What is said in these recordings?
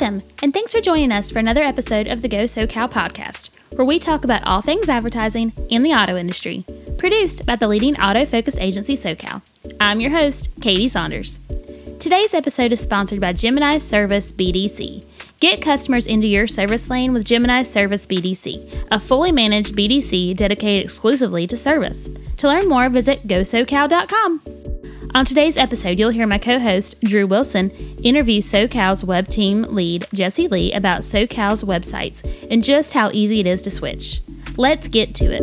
Welcome, and thanks for joining us for another episode of the Go SoCal podcast, where we talk about all things advertising in the auto industry, produced by the leading auto focused agency SoCal. I'm your host, Katie Saunders. Today's episode is sponsored by Gemini Service BDC. Get customers into your service lane with Gemini Service BDC, a fully managed BDC dedicated exclusively to service. To learn more, visit gosocal.com. On today's episode, you'll hear my co host, Drew Wilson, interview SoCal's web team lead, Jesse Lee, about SoCal's websites and just how easy it is to switch. Let's get to it.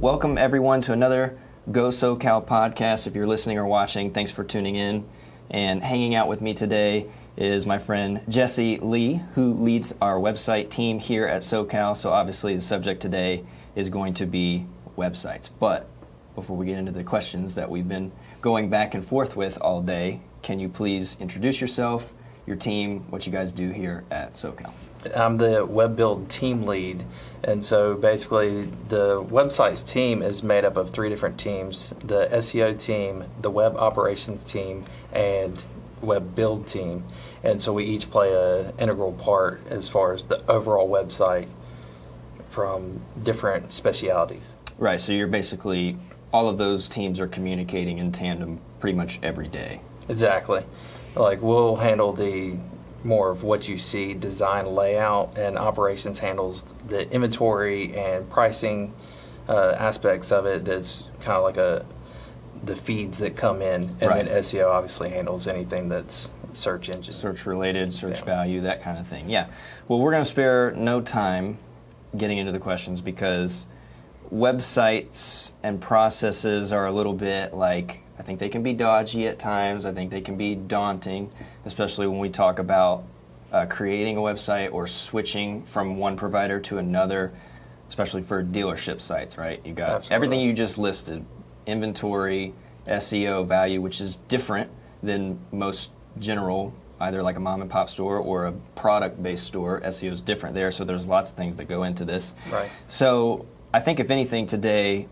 Welcome, everyone, to another Go SoCal podcast. If you're listening or watching, thanks for tuning in. And hanging out with me today is my friend Jesse Lee, who leads our website team here at SoCal. So, obviously, the subject today is going to be websites. But before we get into the questions that we've been going back and forth with all day, can you please introduce yourself, your team, what you guys do here at SoCal? I'm the web build team lead, and so basically the websites team is made up of three different teams: the SEO team, the web operations team, and web build team. And so we each play a integral part as far as the overall website from different specialities. Right, so you're basically, all of those teams are communicating in tandem pretty much every day. Exactly. Like we'll handle the more of what you see design layout and operations handles the inventory and pricing uh, aspects of it that's kind of like a the feeds that come in and Right. then SEO obviously handles anything that's search engine search related, search Yeah. value, that kind of thing. Yeah. Well, we're going to spare no time getting into the questions because websites and processes are a little bit like I think they can be dodgy at times. I think they can be daunting, especially when we talk about uh, creating a website or switching from one provider to another, especially for dealership sites, right? You got Absolutely. everything you just listed inventory, SEO value, which is different than most general, either like a mom and pop store or a product based store. SEO is different there, so there's lots of things that go into this. Right. So I think, if anything, today,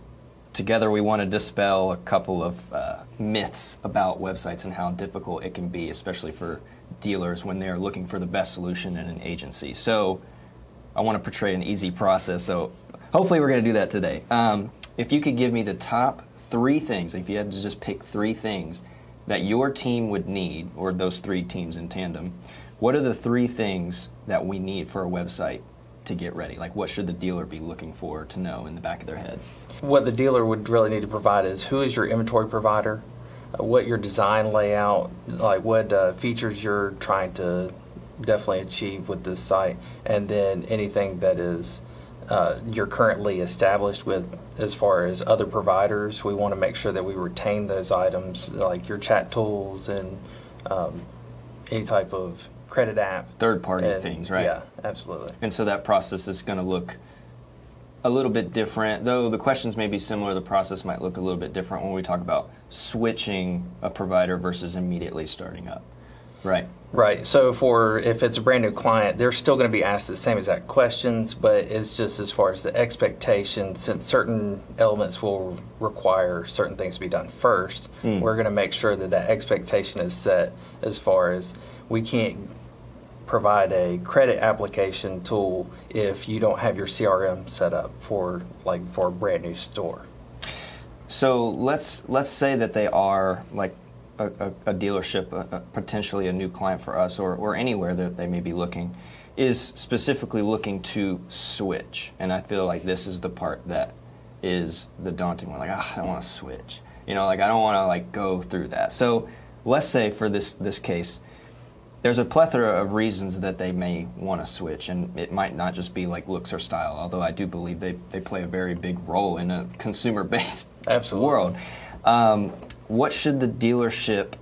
together we want to dispel a couple of uh, myths about websites and how difficult it can be, especially for dealers when they're looking for the best solution in an agency. So I want to portray an easy process. So hopefully we're going to do that today. Um, if you could give me the top three things, if you had to just pick three things that your team would need, or those three teams in tandem, what are the three things that we need for a website to get ready? Like what should the dealer be looking for to know in the back of their head? what the dealer would really need to provide is who is your inventory provider, uh, what your design layout, like what uh, features you're trying to definitely achieve with this site, and then anything that is uh, you're currently established with as far as other providers. We want to make sure that we retain those items, like your chat tools and um, any type of credit app. Third party And- things, right? Yeah, absolutely. And so that process is going to look a little bit different, though the questions may be similar. The process might look a little bit different when we talk about switching a provider versus immediately starting up. Right. Right. So for if it's a brand new client, they're still going to be asked the same exact questions, but it's just as far as the expectation, since certain elements will require certain things to be done first, hmm. we're going to make sure that that expectation is set as far as we can't provide a credit application tool if you don't have your CRM set up for like for a brand new store. So let's let's say that they are like a, a, a dealership, a, potentially a new client for us, or, or anywhere that they may be looking, is specifically looking to switch. And I feel like this is the part that is the daunting one. Like, ah, I don't want to switch. You know, like I don't want to like go through that. So let's say for this this case, there's a plethora of reasons that they may want to switch, and it might not just be like looks or style. Although I do believe they, they play a very big role in a consumer-based Absolutely. world. Um, what should the dealership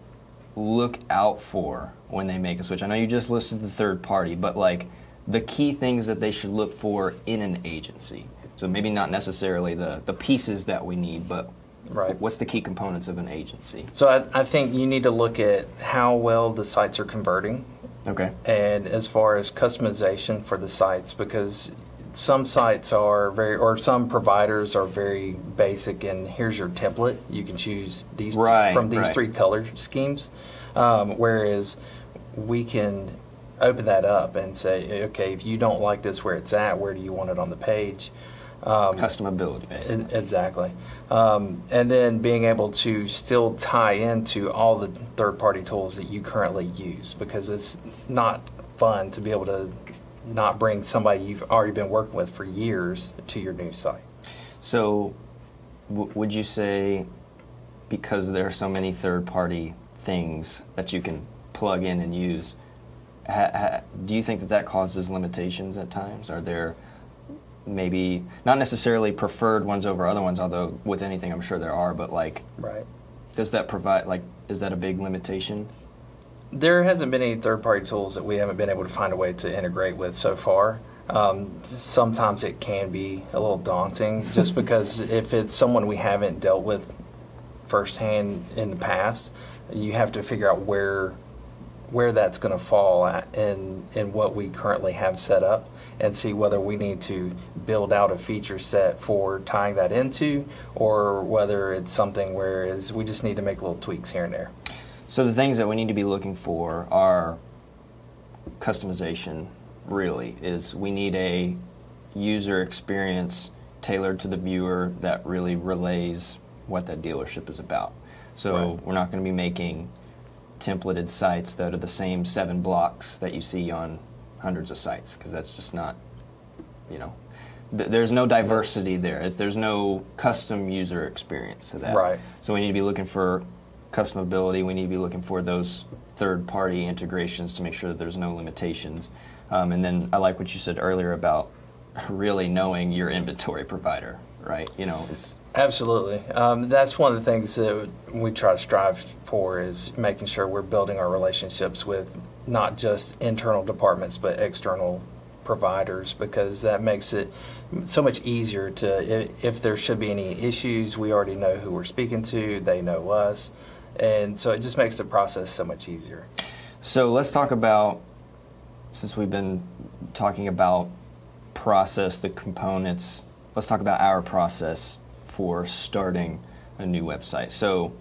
look out for when they make a switch? I know you just listed the third party, but like the key things that they should look for in an agency. So maybe not necessarily the, the pieces that we need, but Right. what's the key components of an agency? So I, I think you need to look at how well the sites are converting Okay. and as far as customization for the sites because some sites are very, or some providers are very basic, and here's your template. You can choose these th- from these right. three color schemes. Um, whereas we can open that up and say, okay, if you don't like this where it's at, where do you want it on the page? Um, Customability, basically. E- Exactly. Um, and then being able to still tie into all the third party tools that you currently use because it's not fun to be able to not bring somebody you've already been working with for years to your new site. So, w- would you say because there are so many third-party things that you can plug in and use, ha- ha- do you think that that causes limitations at times? Are there maybe not necessarily preferred ones over other ones, although with anything I'm sure there are, but like, Right. does that provide like is that a big limitation? There hasn't been any third party tools that we haven't been able to find a way to integrate with so far. Um, sometimes it can be a little daunting just because if it's someone we haven't dealt with firsthand in the past, you have to figure out where where that's going to fall at in in what we currently have set up and see whether we need to build out a feature set for tying that into or whether it's something where is we just need to make little tweaks here and there. So the things that we need to be looking for are customization. Really, is we need a user experience tailored to the viewer that really relays what that dealership is about. So Right. we're not going to be making templated sites that are the same seven blocks that you see on hundreds of sites because that's just not, you know, th- there's no diversity there. It's, there's no custom user experience to that. Right. So we need to be looking for customability. We need to be looking for those third-party integrations to make sure that there's no limitations. Um, and then I like what you said earlier about really knowing your inventory provider, right? You know, it's Absolutely. Um, that's one of the things that we try to strive for is making sure we're building our relationships with not just internal departments but external providers because that makes it so much easier to if, if there should be any issues we already know who we're speaking to they know us and so it just makes the process so much easier So let's talk about, since we've been talking about process, the components, let's talk about our process for starting a new website. So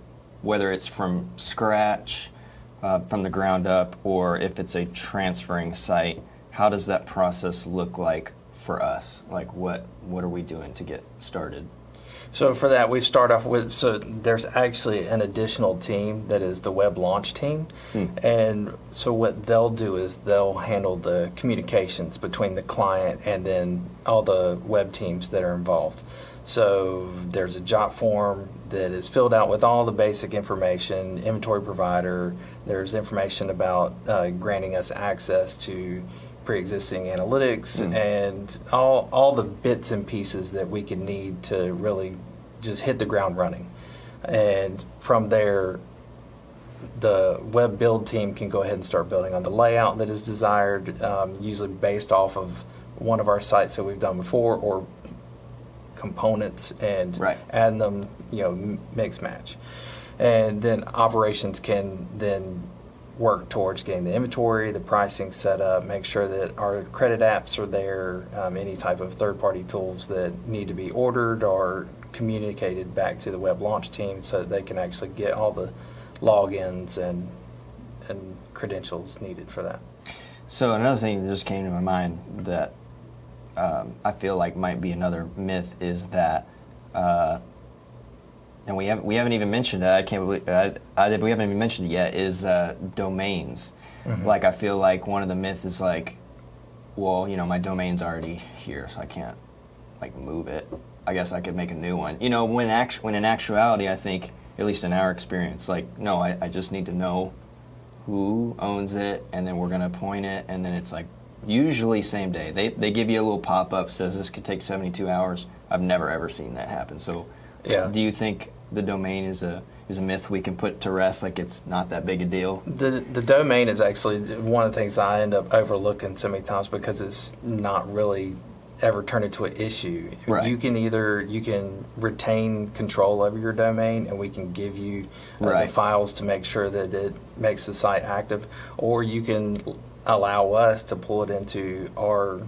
whether it's from scratch, uh, from the ground up, or if it's a transferring site, how does that process look like for us? Like what, what are we doing to get started? So for that, we start off with so there's actually an additional team that is the web launch team, and so what they'll do is they'll handle the communications between the client and then all the web teams that are involved. So there's a job form that is filled out with all the basic information, inventory provider. There's information about uh, granting us access to pre-existing analytics and all all the bits and pieces that we can need to really just hit the ground running. And from there, the web build team can go ahead and start building on the layout that is desired, um, usually based off of one of our sites that we've done before or components and Right. adding them, you know, mix match. And then operations can then work towards getting the inventory, the pricing set up, make sure that our credit apps are there, um, any type of third party tools that need to be ordered or communicated back to the web launch team so that they can actually get all the logins and and credentials needed for that. So another thing that just came to my mind that um, I feel like might be another myth is that, uh, and we haven't we haven't even mentioned it. I can't believe I, I, we haven't even mentioned it yet. Is uh, domains? Like I feel like one of the myth is like, well, you know, my domain's already here, so I can't like move it. I guess I could make a new one. You know, when act- when in actuality, I think at least in our experience, like no, I, I just need to know who owns it, and then we're going to appoint it, and then it's like usually same day. They, they give you a little pop up says this could take 72 hours. I've never ever seen that happen. So, Yeah. do you think the domain is a is a myth we can put to rest? Like it's not that big a deal. The the domain is actually one of the things I end up overlooking so many times because it's not really ever turned into an issue. Right. You can either you can retain control over your domain and we can give you uh, Right. the files to make sure that it makes the site active, or you can allow us to pull it into our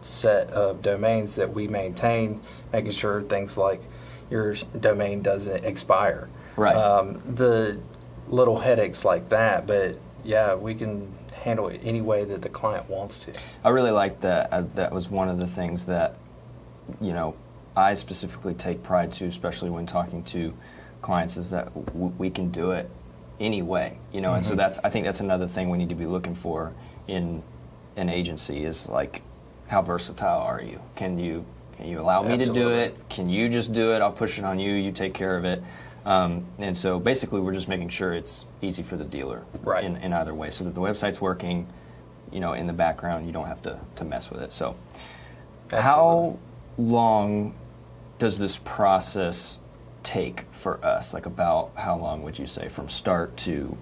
set of domains that we maintain, making sure things like your domain doesn't expire. Right. Um, the little headaches like that, but yeah, we can handle it any way that the client wants to. I really like that. Uh, that was one of the things that, you know, I specifically take pride to, especially when talking to clients, is that w- we can do it any way. You know, and so that's I think that's another thing we need to be looking for in an agency is like, how versatile are you? Can you you allow me to do it? Can you just do it? I'll push it on you. You take care of it. Um, and so basically, we're just making sure it's easy for the dealer Right. in, in either way, so that the website's working. You know, in the background, you don't have to, to mess with it. So, how long does this process take for us? Like, about how long would you say from start to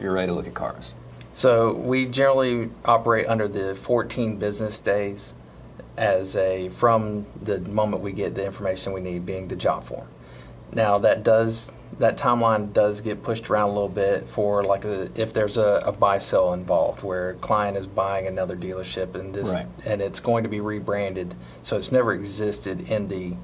you're ready to look at cars? So we generally operate under the 14 business days as a from the moment we get the information we need being the job form. Now that does that timeline does get pushed around a little bit for like a, if there's a, a buy sell involved where a client is buying another dealership and this Right. and it's going to be rebranded so it's never existed in the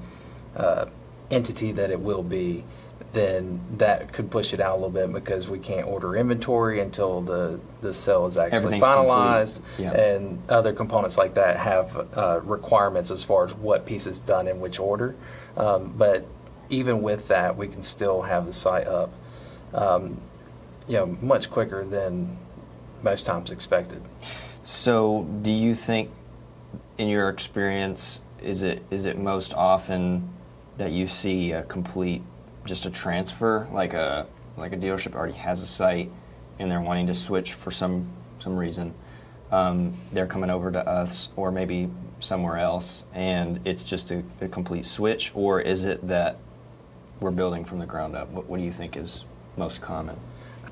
uh, entity that it will be then that could push it out a little bit because we can't order inventory until the, the sale is actually finalized. Yeah. and other components like that have uh, requirements as far as what piece is done in which order um, but even with that we can still have the site up um, you know much quicker than most times expected So, do you think, in your experience, is it is it most often that you see a complete, just a transfer, like a like a dealership already has a site, and they're wanting to switch for some some reason, um, they're coming over to us or maybe somewhere else, and it's just a, a complete switch, or is it that we're building from the ground up? What, what do you think is most common?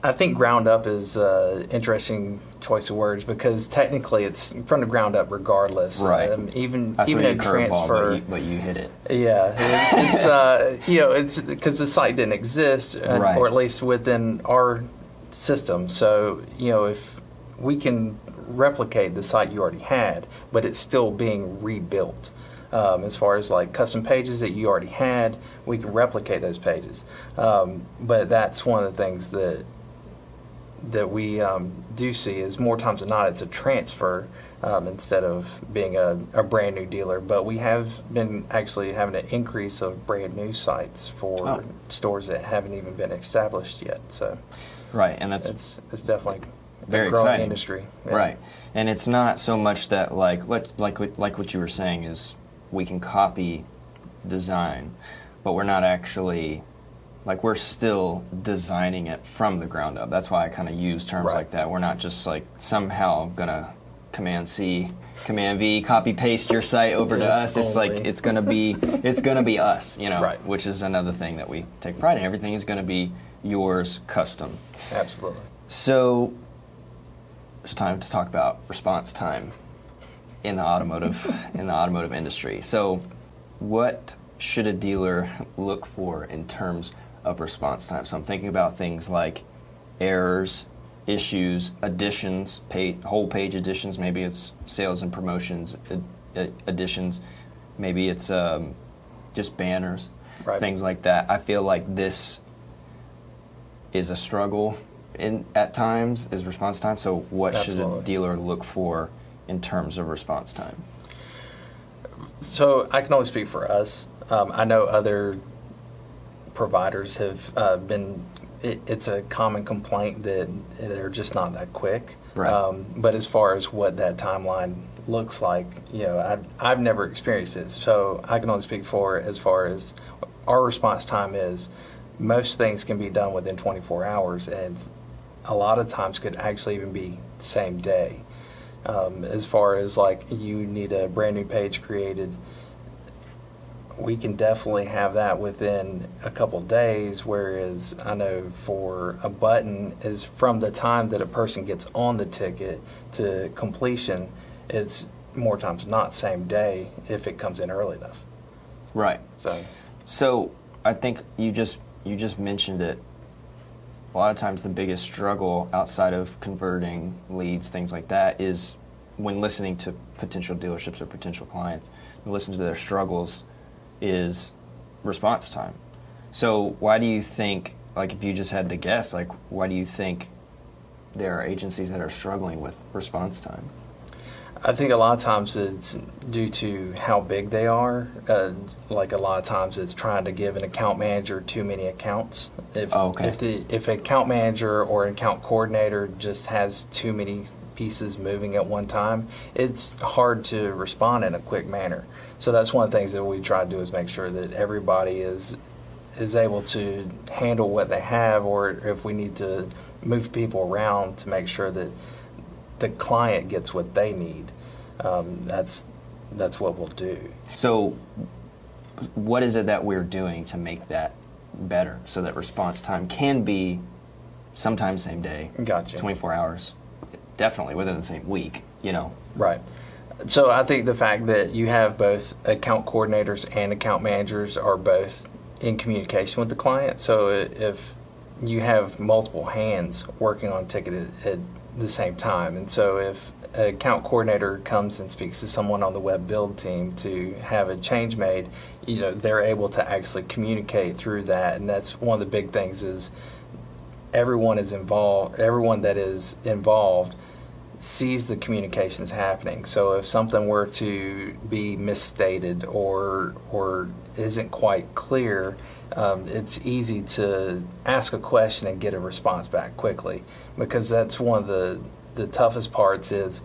I think ground up is an interesting choice of words because technically it's from the ground up regardless. Right. Um, even I even a transfer. but you, but you hit it. Yeah, it- it's uh, you know it's because the site didn't exist, uh, Right. or at least within our system. So you know if we can replicate the site you already had, but it's still being rebuilt. Um, as far as like custom pages that you already had, we can replicate those pages. Um, but that's one of the things that that we um, do see is more times than not it's a transfer um, instead of being a, a brand new dealer. But we have been actually having an increase of brand new sites for Oh. stores that haven't even been established yet. So Right, and that's it's it's definitely very growing exciting industry. Yeah. right and it's not so much that like what like like what you were saying is we can copy design but we're not actually like we're still designing it from the ground up that's why i kind of use terms Right. like that we're not just like somehow gonna command c command v copy paste your site over to If us it's like it's gonna be it's gonna be us you know Right. which is another thing that we take pride in everything is gonna be yours custom Absolutely. so it's time to talk about response time in the automotive in the automotive industry. So what should a dealer look for in terms of response time? So I'm thinking about things like errors, issues, additions, pay, whole page additions, maybe it's sales and promotions ad, ad- additions, maybe it's um, just banners, Right. things like that. I feel like this is a struggle in at times is response time. So what should a dealer look for in terms of response time? So I can only speak for us. Um, I know other providers have uh, been. It, it's a common complaint that they're just not that quick. Right. Um, but as far as what that timeline looks like, you know, I've, I've never experienced it, so I can only speak for as far as our response time is. Most things can be done within 24 hours, and a lot of times could actually even be same day. Um, as far as like you need a brand new page created, we can definitely have that within a couple days. Whereas I know for a button is from the time that a person gets on the ticket to completion, it's more times not same day if it comes in early enough. Right. So So I think you just you just mentioned it. A lot of times, the biggest struggle outside of converting leads, things like that, is when listening to potential dealerships or potential clients, listen to their struggles, is response time. So why do you think, like, if you just had to guess, like, why do you think there are agencies that are struggling with response time? I think a lot of times it's due to how big they are. Uh, like a lot of times it's trying to give an account manager too many accounts. If, Oh, okay. if the if an account manager or an account coordinator just has too many pieces moving at one time, it's hard to respond in a quick manner. So that's one of the things that we try to do is make sure that everybody is is able to handle what they have, or if we need to move people around to make sure that the client gets what they need. Um, that's that's what we'll do. So, what is it that we're doing to make that better so that response time can be sometimes same day, Gotcha. 24 hours, definitely within the same week, you know? Right. So I think the fact that you have both account coordinators and account managers are both in communication with the client. So if you have multiple hands working on a ticket at, the same time, and so if an account coordinator comes and speaks to someone on the web build team to have a change made, you know they're able to actually communicate through that, and that's one of the big things is everyone is involved. Everyone that is involved sees the communications happening. So if something were to be misstated or or isn't quite clear, um, it's easy to ask a question and get a response back quickly because that's one of the the toughest parts is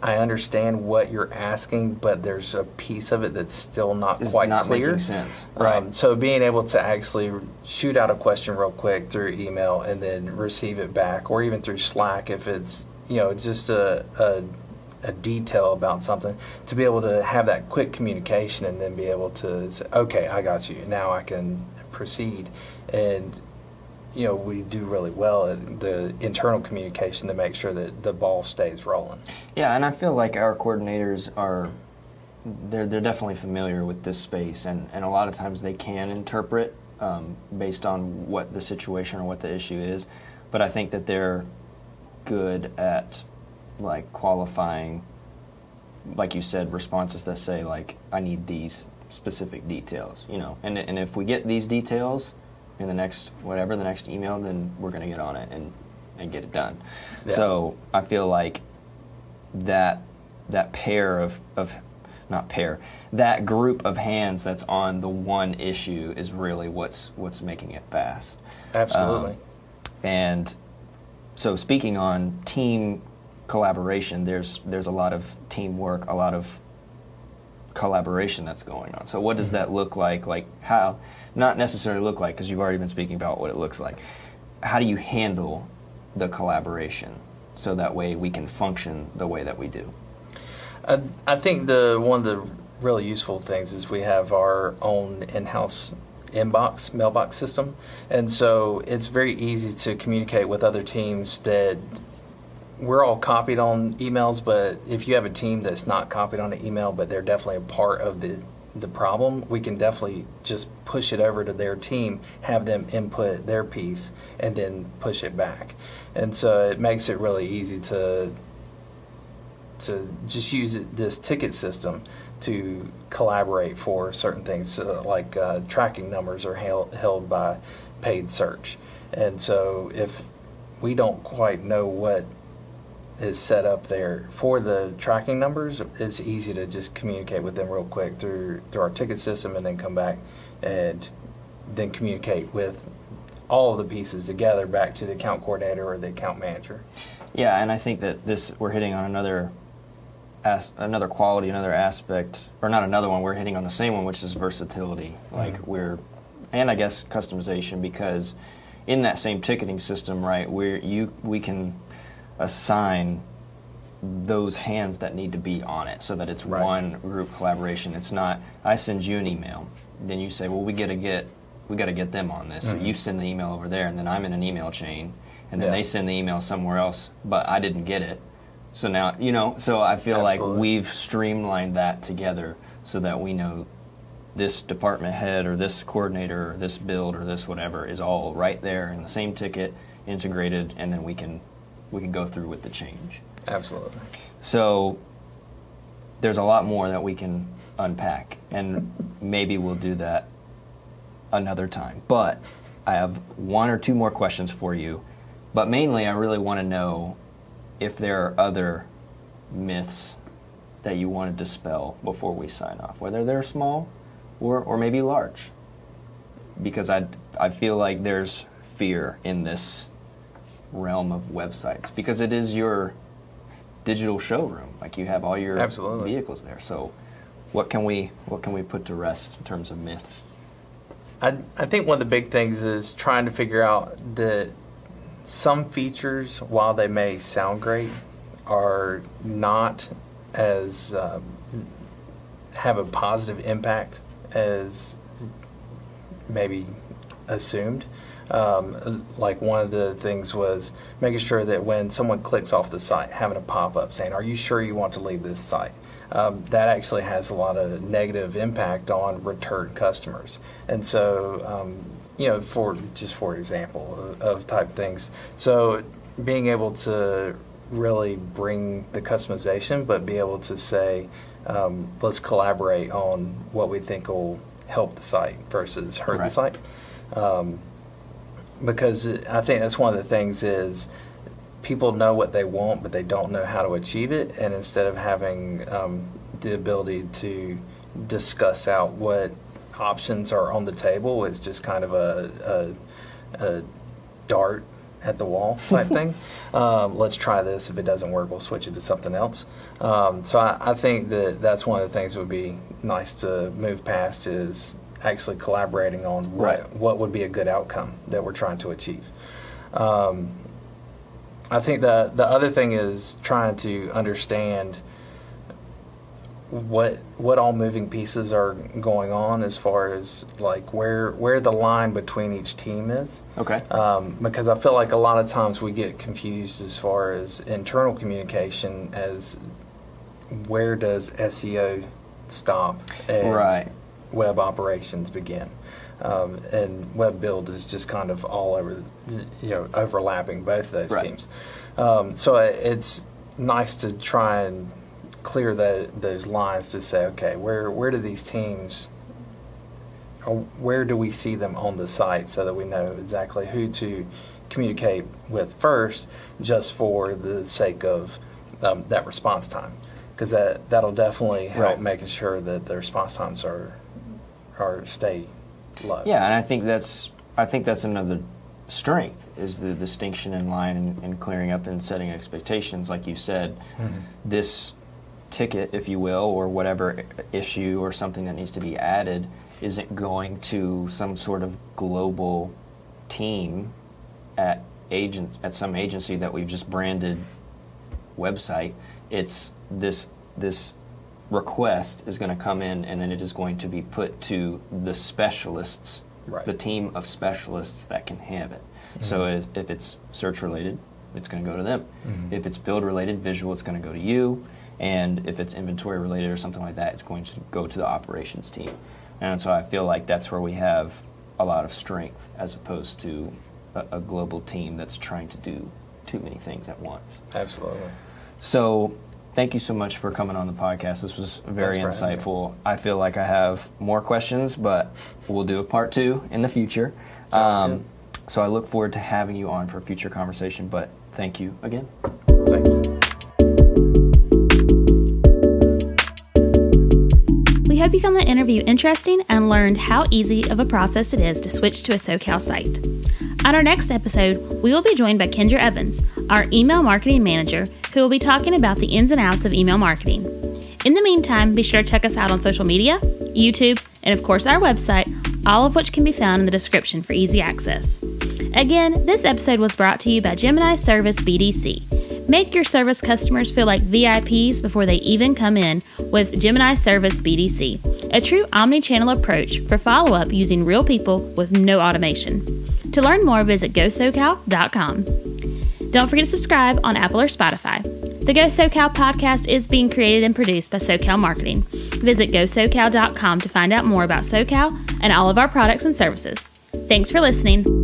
I understand what you're asking, but there's a piece of it that's still not Is quite not clear. making sense. Um, so being able to actually shoot out a question real quick through email and then receive it back, or even through Slack if it's you know just a, a a detail about something, to be able to have that quick communication and then be able to say, okay, I got you. Now I can proceed, and you know we do really well at the internal communication to make sure that the ball stays rolling. Yeah, and I feel like our coordinators are they're they're definitely familiar with this space, and and a lot of times they can interpret um, based on what the situation or what the issue is. But I think that they're good at like qualifying, like you said, responses that say like I need these specific details, you know, and and if we get these details in the next whatever the next email, then we're gonna get on it and and get it done. Yeah. So I feel like that that pair of of not pair that group of hands that's on the one issue is really what's what's making it fast. Absolutely. Um, and so speaking on team collaboration, there's there's a lot of teamwork, a lot of collaboration that's going on. So what does mm-hmm. that look like? Like how not necessarily look like because you've already been speaking about what it looks like. How do you handle the collaboration so that way we can function the way that we do? I, I think the one of the really useful things is we have our own in-house inbox mailbox system, and so it's very easy to communicate with other teams that we're all copied on emails. But if you have a team that's not copied on an email, but they're definitely a part of the the problem, we can definitely just push it over to their team, have them input their piece, and then push it back. And so it makes it really easy to to just use it, this ticket system to collaborate for certain things, so like uh, tracking numbers are held, held by paid search. And so if we don't quite know what is set up there for the tracking numbers, it's easy to just communicate with them real quick through through our ticket system, and then come back and then communicate with all of the pieces together back to the account coordinator or the account manager. Yeah, and I think that this we're hitting on another as, another quality, another aspect, or not another one. We're hitting on the same one, which is versatility. Mm-hmm. Like we're, and I guess customization because in that same ticketing system, right? Where you we can assign those hands that need to be on it so that it's Right. one group collaboration. It's not I send you an email, then you say, well, we got to get we got to get them on this. So mm-hmm. you send the email over there, and then I'm in an email chain, and then Yeah. they send the email somewhere else, but I didn't get it. So now you know. So I feel like we've streamlined that together so that we know this department head or this coordinator or this build or this whatever is all right there in the same ticket, integrated, and then we can we can go through with the change. Absolutely. So there's a lot more that we can unpack, and maybe we'll do that another time. But I have one or two more questions for you. But mainly, I really want to know if there are other myths that you want to dispel before we sign off, whether they're small or, or maybe large. Because I, I feel like there's fear in this realm of websites because it is your digital showroom. Like you have all your Absolutely. vehicles there. So what can we what can we put to rest in terms of myths? I, I think one of the big things is trying to figure out that some features, while they may sound great, are not as um, have a positive impact as maybe assumed. Um, like one of the things was making sure that when someone clicks off the site, having a pop up saying, Are you sure you want to leave this site? Um, that actually has a lot of negative impact on return customers. And so, um, you know, for just for example of, of type things. So, being able to really bring the customization, but be able to say, um, let's collaborate on what we think will help the site versus hurt Right. the site. Um, because I think that's one of the things is people know what they want, but they don't know how to achieve it. And instead of having um, the ability to discuss out what options are on the table, it's just kind of a, a, a dart at the wall type thing. Um, let's try this. If it doesn't work, we'll switch it to something else. Um, so I, I think that that's one of the things that would be nice to move past is actually collaborating on what, Right. what would be a good outcome that we're trying to achieve. Um, I think the the other thing is trying to understand what what all moving pieces are going on as far as like where where the line between each team is Okay. um, because I feel like a lot of times we get confused as far as internal communication as where does SEO stop and Right. web operations begin. Um, and web build is just kind of all over, you know, overlapping both of those Right. teams. Um, so it's nice to try and clear tho- those lines to say, okay, where where do these teams where do we see them on the site so that we know exactly who to communicate with first just for the sake of um, that response time because that that'll definitely help Right. making sure that the response times are are stay Yeah, and I think that's I think that's another strength is the distinction in line and, and clearing up and setting expectations. Like you said, mm-hmm. this ticket, if you will, or whatever issue or something that needs to be added, isn't going to some sort of global team at agent at some agency that we've just branded website. It's this this request is going to come in and then it is going to be put to the specialists, Right. the team of specialists that can have it. So mm-hmm. if, if it's search related, it's going to go to them. Mm-hmm. If it's build related, visual, it's going to go to you. And if it's inventory related or something like that, it's going to go to the operations team. And so I feel like that's where we have a lot of strength as opposed to a, a global team that's trying to do too many things at once. absolutely So, thank you so much for coming on the podcast. This was very Thanks for having me. insightful. I feel like I have more questions, but we'll do a part two in the future. Um, so, I look forward to having you on for a future conversation, but thank you again. Hope you found the interview interesting and learned how easy of a process it is to switch to a SoCal site. On our next episode, we will be joined by Kendra Evans, our email marketing manager, who will be talking about the ins and outs of email marketing. In the meantime, be sure to check us out on social media, YouTube, and of course our website, all of which can be found in the description for easy access. Again, this episode was brought to you by Gemini Service BDC. Make your service customers feel like VIPs before they even come in with Gemini Service BDC, a true omni channel approach for follow up using real people with no automation. To learn more, visit gosocal.com. Don't forget to subscribe on Apple or Spotify. The Go SoCal podcast is being created and produced by SoCal Marketing. Visit gosocal.com to find out more about SoCal and all of our products and services. Thanks for listening.